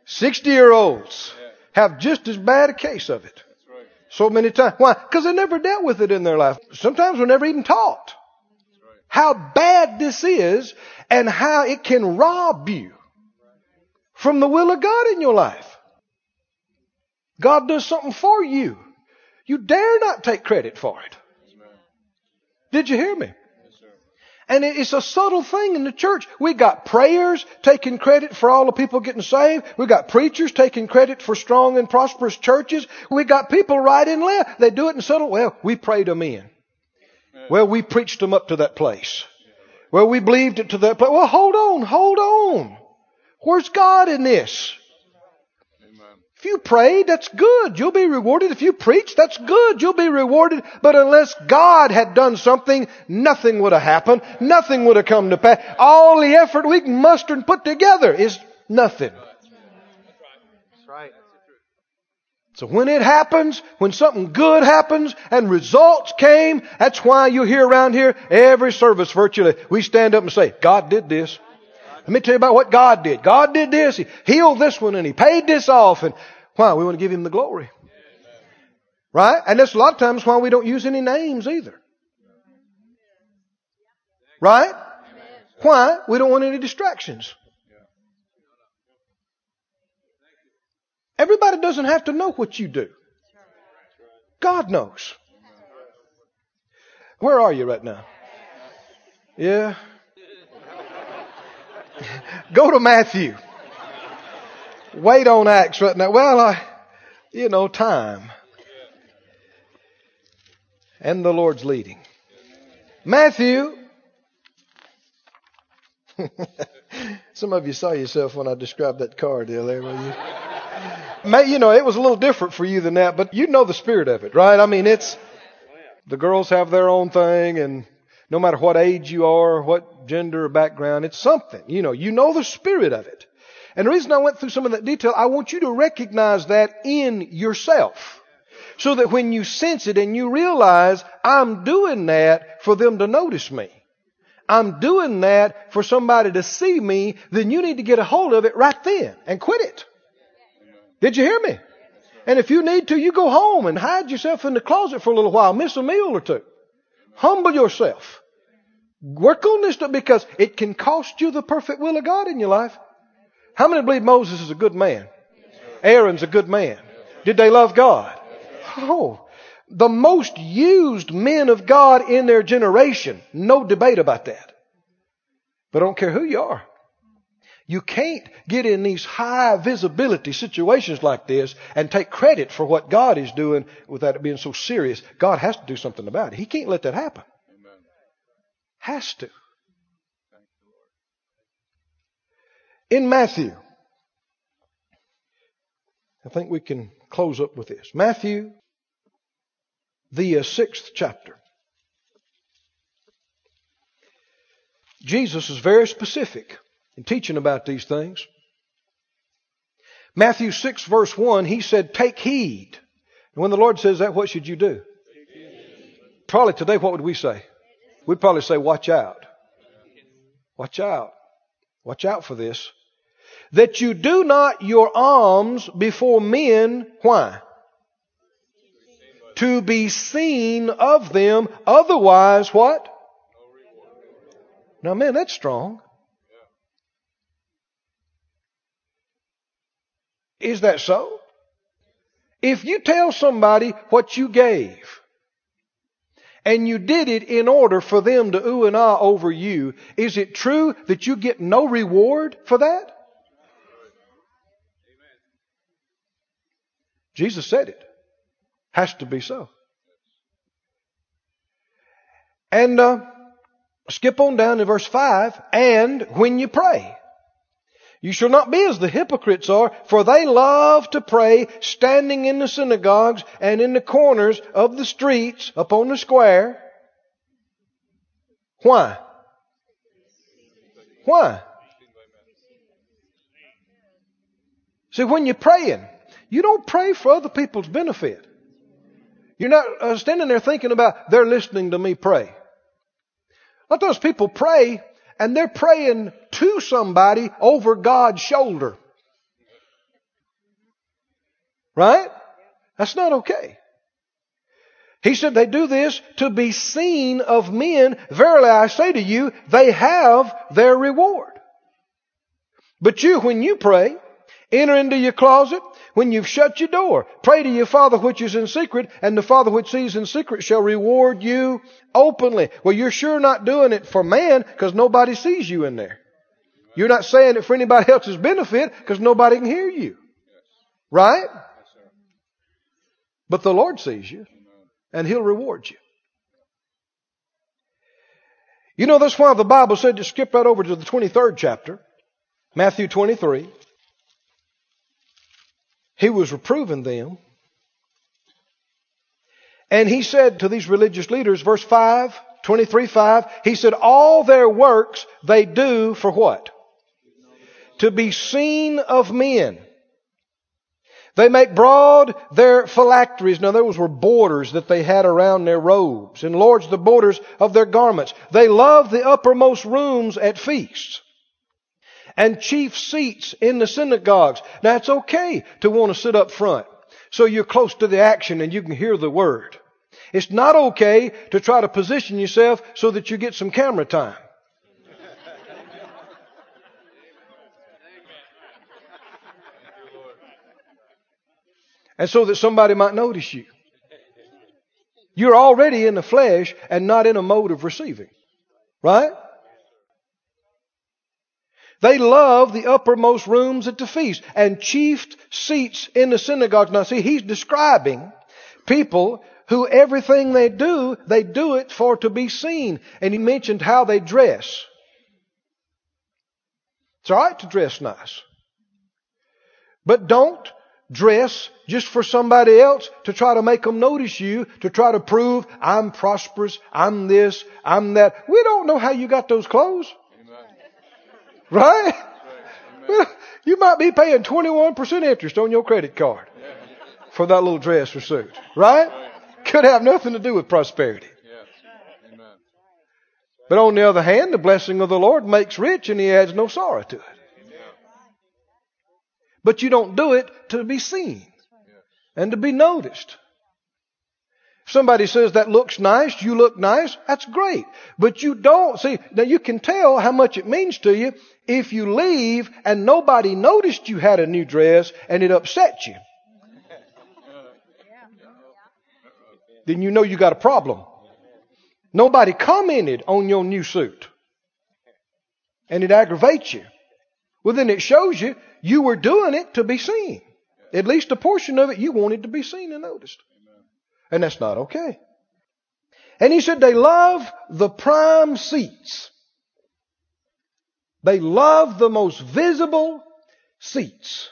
60 year olds have just as bad a case of it. So many times. Why? Because they never dealt with it in their life. Sometimes we're never even taught how bad this is and how it can rob you from the will of God in your life. God does something for you. You dare not take credit for it. Did you hear me? And it's a subtle thing in the church. We got prayers taking credit for all the people getting saved. We got preachers taking credit for strong and prosperous churches. We got people right and left. They do it in subtle. Well, we prayed them in. Well, we preached them up to that place. Well, we believed it to that place. Well, hold on, hold on. Where's God in this? If you prayed, that's good. You'll be rewarded. If you preach, that's good. You'll be rewarded. But unless God had done something, nothing would have happened. Nothing would have come to pass. All the effort we can muster and put together is nothing. That's right. So when it happens, when something good happens and results came, that's why you hear around here every service virtually, we stand up and say, God did this. Let me tell you about what God did. God did this. He healed this one and He paid this off. And why? We want to give Him the glory. Right? And that's a lot of times why we don't use any names either. Right? Why? We don't want any distractions. Everybody doesn't have to know what you do. God knows. Where are you right now? Yeah. Go to Matthew. Wait on Acts right now. Well, I, you know, time. And the Lord's leading. Matthew. Some of you saw yourself when I described that car deal there, will you? May, you know, it was a little different for you than that, but you know the spirit of it, right? I mean, it's, the girls have their own thing and no matter what age you are, what gender or background, it's something. You know, you know the spirit of it. And the reason I went through some of that detail, I want you to recognize that in yourself. So that when you sense it and you realize I'm doing that for them to notice me. I'm doing that for somebody to see me, then you need to get a hold of it right then and quit it. Did you hear me? And if you need to, you go home and hide yourself in the closet for a little while, miss a meal or two. Humble yourself. Work on this stuff because it can cost you the perfect will of God in your life. How many believe Moses is a good man? Aaron's a good man. Did they love God? Oh, the most used men of God in their generation. No debate about that. But I don't care who you are. You can't get in these high visibility situations like this and take credit for what God is doing without it being so serious. God has to do something about it. He can't let that happen. Has to. In Matthew, I think we can close up with this. Matthew, the uh, sixth chapter. Jesus is very specific in teaching about these things. Matthew 6 verse 1, he said, take heed. And when the Lord says that, what should you do? Probably today, what would we say? We'd probably say, watch out. Watch out. Watch out for this. That you do not your alms before men, why? To be seen of them, otherwise what? Now man, that's strong. Is that so? If you tell somebody what you gave, and you did it in order for them to ooh and ah over you, is it true that you get no reward for that? Jesus said it. Has to be so. And uh, skip on down to verse 5. And when you pray, you shall not be as the hypocrites are, for they love to pray standing in the synagogues and in the corners of the streets upon the square. Why? Why? See, when you're praying, you don't pray for other people's benefit. You're not uh, standing there thinking about they're listening to me pray. Let those people pray and they're praying to somebody over God's shoulder. Right? That's not okay. He said they do this to be seen of men. Verily I say to you, they have their reward. But you, when you pray, enter into your closet, when you've shut your door. Pray to your Father which is in secret, and the Father which sees in secret shall reward you openly. Well, you're sure not doing it for man because nobody sees you in there. You're not saying it for anybody else's benefit because nobody can hear you. Right? But the Lord sees you and He'll reward you. You know, that's why the Bible said to skip right over to the 23rd chapter, Matthew 23. He was reproving them. And he said to these religious leaders, verse 5, 23, 5, he said, all their works they do for what? To be seen of men. They make broad their phylacteries. Now those were borders that they had around their robes. Enlarge the borders of their garments. They love the uppermost rooms at feasts and chief seats in the synagogues. Now it's okay to want to sit up front so you're close to the action and you can hear the word. It's not okay to try to position yourself so that you get some camera time. and so that somebody might notice you. You're already in the flesh and not in a mode of receiving. Right? They love the uppermost rooms at the feast and chief seats in the synagogues. Now see, he's describing people who everything they do, they do it for to be seen. And he mentioned how they dress. It's alright to dress nice. But don't dress just for somebody else to try to make them notice you, to try to prove I'm prosperous, I'm this, I'm that. We don't know how you got those clothes. Right? right. You might be paying 21% interest on your credit card for that little dress or suit. Right? Could have nothing to do with prosperity. But on the other hand, the blessing of the Lord makes rich and he adds no sorrow to it. But you don't do it to be seen and to be noticed. Somebody says that looks nice, you look nice, that's great. But you don't, see, now you can tell how much it means to you if you leave and nobody noticed you had a new dress and it upset you. Then you know you got a problem. Nobody commented on your new suit. And it aggravates you. Well, then it shows you you were doing it to be seen. At least a portion of it you wanted to be seen and noticed. And that's not okay. And he said they love the prime seats. They love the most visible seats.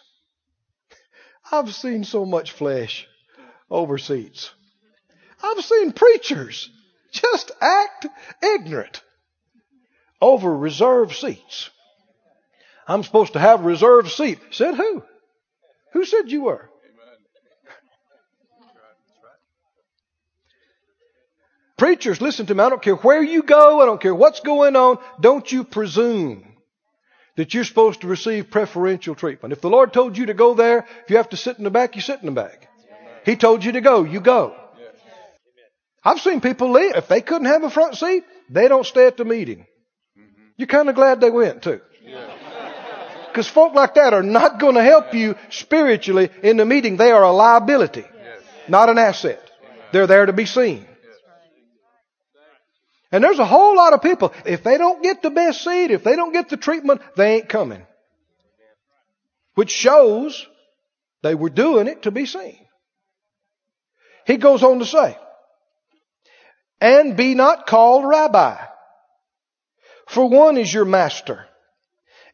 I've seen so much flesh over seats. I've seen preachers just act ignorant over reserved seats. I'm supposed to have a reserved seat. Said who? Who said you were? Preachers, listen to me. I don't care where you go. I don't care what's going on. Don't you presume that you're supposed to receive preferential treatment. If the Lord told you to go there, if you have to sit in the back, you sit in the back. He told you to go, you go. I've seen people leave. If they couldn't have a front seat, they don't stay at the meeting. You're kind of glad they went too. Because folk like that are not going to help you spiritually in the meeting. They are a liability, not an asset. They're there to be seen. And there's a whole lot of people, if they don't get the best seed, if they don't get the treatment, they ain't coming. Which shows they were doing it to be seen. He goes on to say, and be not called rabbi. For one is your master,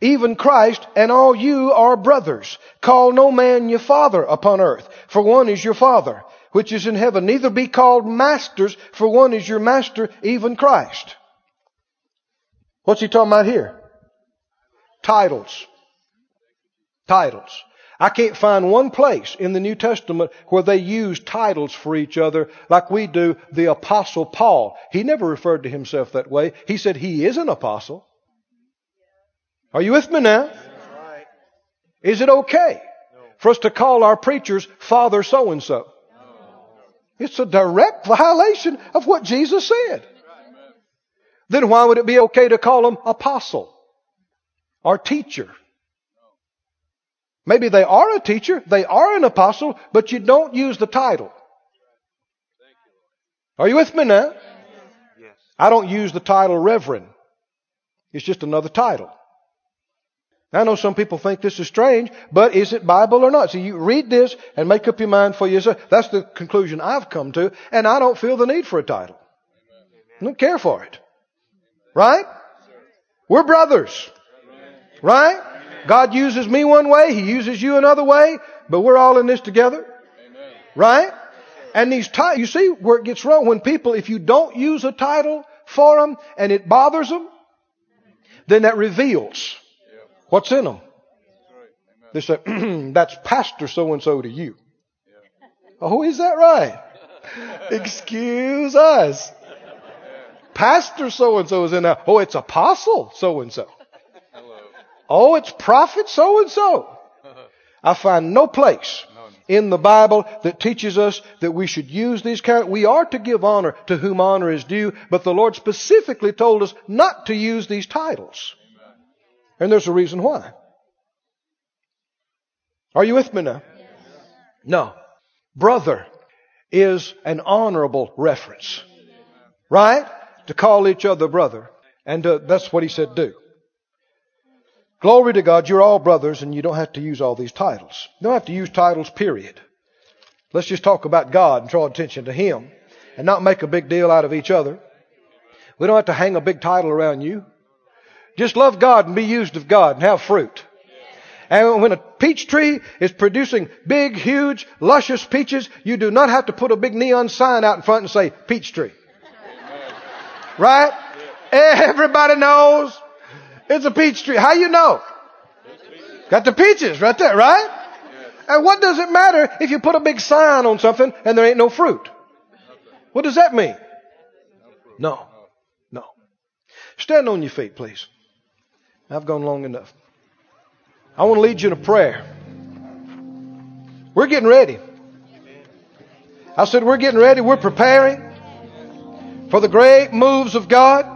even Christ, and all you are brothers. Call no man your father upon earth, for one is your father, which is in heaven. Neither be called masters, for one is your master, even Christ. What's he talking about here? Titles. Titles. I can't find one place in the New Testament where they use titles for each other like we do the Apostle Paul. He never referred to himself that way. He said he is an apostle. Are you with me now? Is it okay for us to call our preachers Father so and so? It's a direct violation of what Jesus said. Then why would it be okay to call them apostle or teacher? Maybe they are a teacher, they are an apostle, but you don't use the title. Are you with me now? I don't use the title reverend. It's just another title. I know some people think this is strange, but is it Bible or not? So you read this and make up your mind for yourself. That's the conclusion I've come to, and I don't feel the need for a title. I don't care for it. Right? We're brothers. Right? God uses me one way, He uses you another way, but we're all in this together. Right? And these titles, you see where it gets wrong when people, if you don't use a title for them and it bothers them, then that reveals what's in them. They say, that's Pastor so and so to you. Oh, is that right? Excuse us. Pastor so and so is in there. Oh, it's Apostle so and so. Oh, it's prophet so and so. I find no place in the Bible that teaches us that we should use these kind. We are to give honor to whom honor is due, but the Lord specifically told us not to use these titles. And there's a reason why. Are you with me now? No. Brother is an honorable reference. Right? To call each other brother. And uh, that's what he said do. Glory to God, you're all brothers and you don't have to use all these titles. You don't have to use titles, period. Let's just talk about God and draw attention to Him and not make a big deal out of each other. We don't have to hang a big title around you. Just love God and be used of God and have fruit. And when a peach tree is producing big, huge, luscious peaches, you do not have to put a big neon sign out in front and say, peach tree. Right? Everybody knows it's a peach tree. How you know? Got the peaches right there, right? And what does it matter if you put a big sign on something and there ain't no fruit? What does that mean? No. No. Stand on your feet, please. I've gone long enough. I want to lead you in a prayer. We're getting ready. I said, We're getting ready. We're preparing for the great moves of God.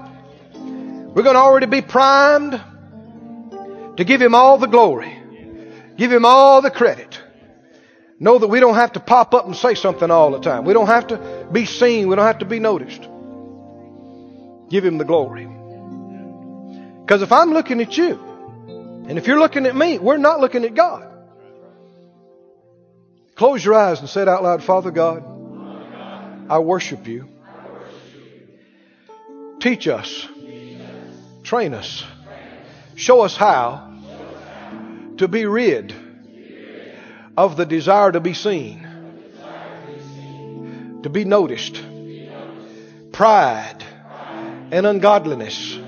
We're going to already be primed to give Him all the glory, give Him all the credit. Know that we don't have to pop up and say something all the time. We don't have to be seen. We don't have to be noticed. Give Him the glory. Because if I'm looking at you, and if you're looking at me, we're not looking at God. Close your eyes and say it out loud, Father God, I worship you. Teach us, train us, show us how to be rid of the desire to be seen, to be noticed, pride, and ungodliness.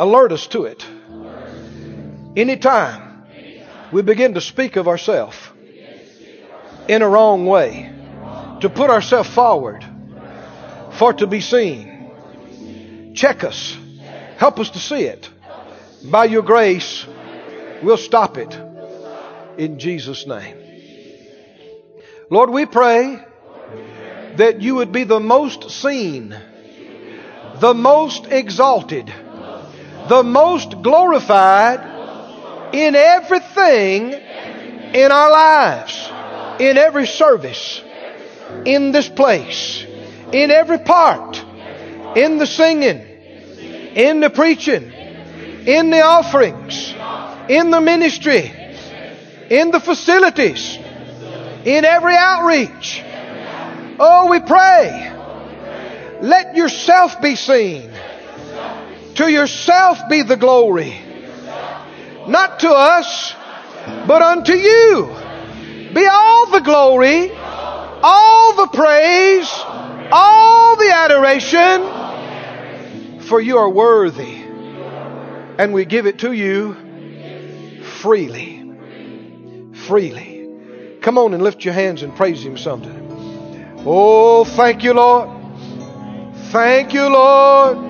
Alert us to it. Anytime we begin to speak of ourselves in a wrong way, to put ourselves forward for to be seen, check us, help us to see it. By your grace, we'll stop it in Jesus' name. Lord, we pray that you would be the most seen, the most exalted, the most glorified in everything in our lives, in every service, in this place, in every part, in the singing, in the preaching, in the offerings, in the ministry, in the facilities, in every outreach. Oh, we pray. Let yourself be seen. To yourself be the glory. Not to us, but unto you. Be all the glory, all the praise, all the adoration, for you are worthy. And we give it to you freely freely. Come on and lift your hands and praise Him sometime. Oh, thank you, Lord. Thank you, Lord.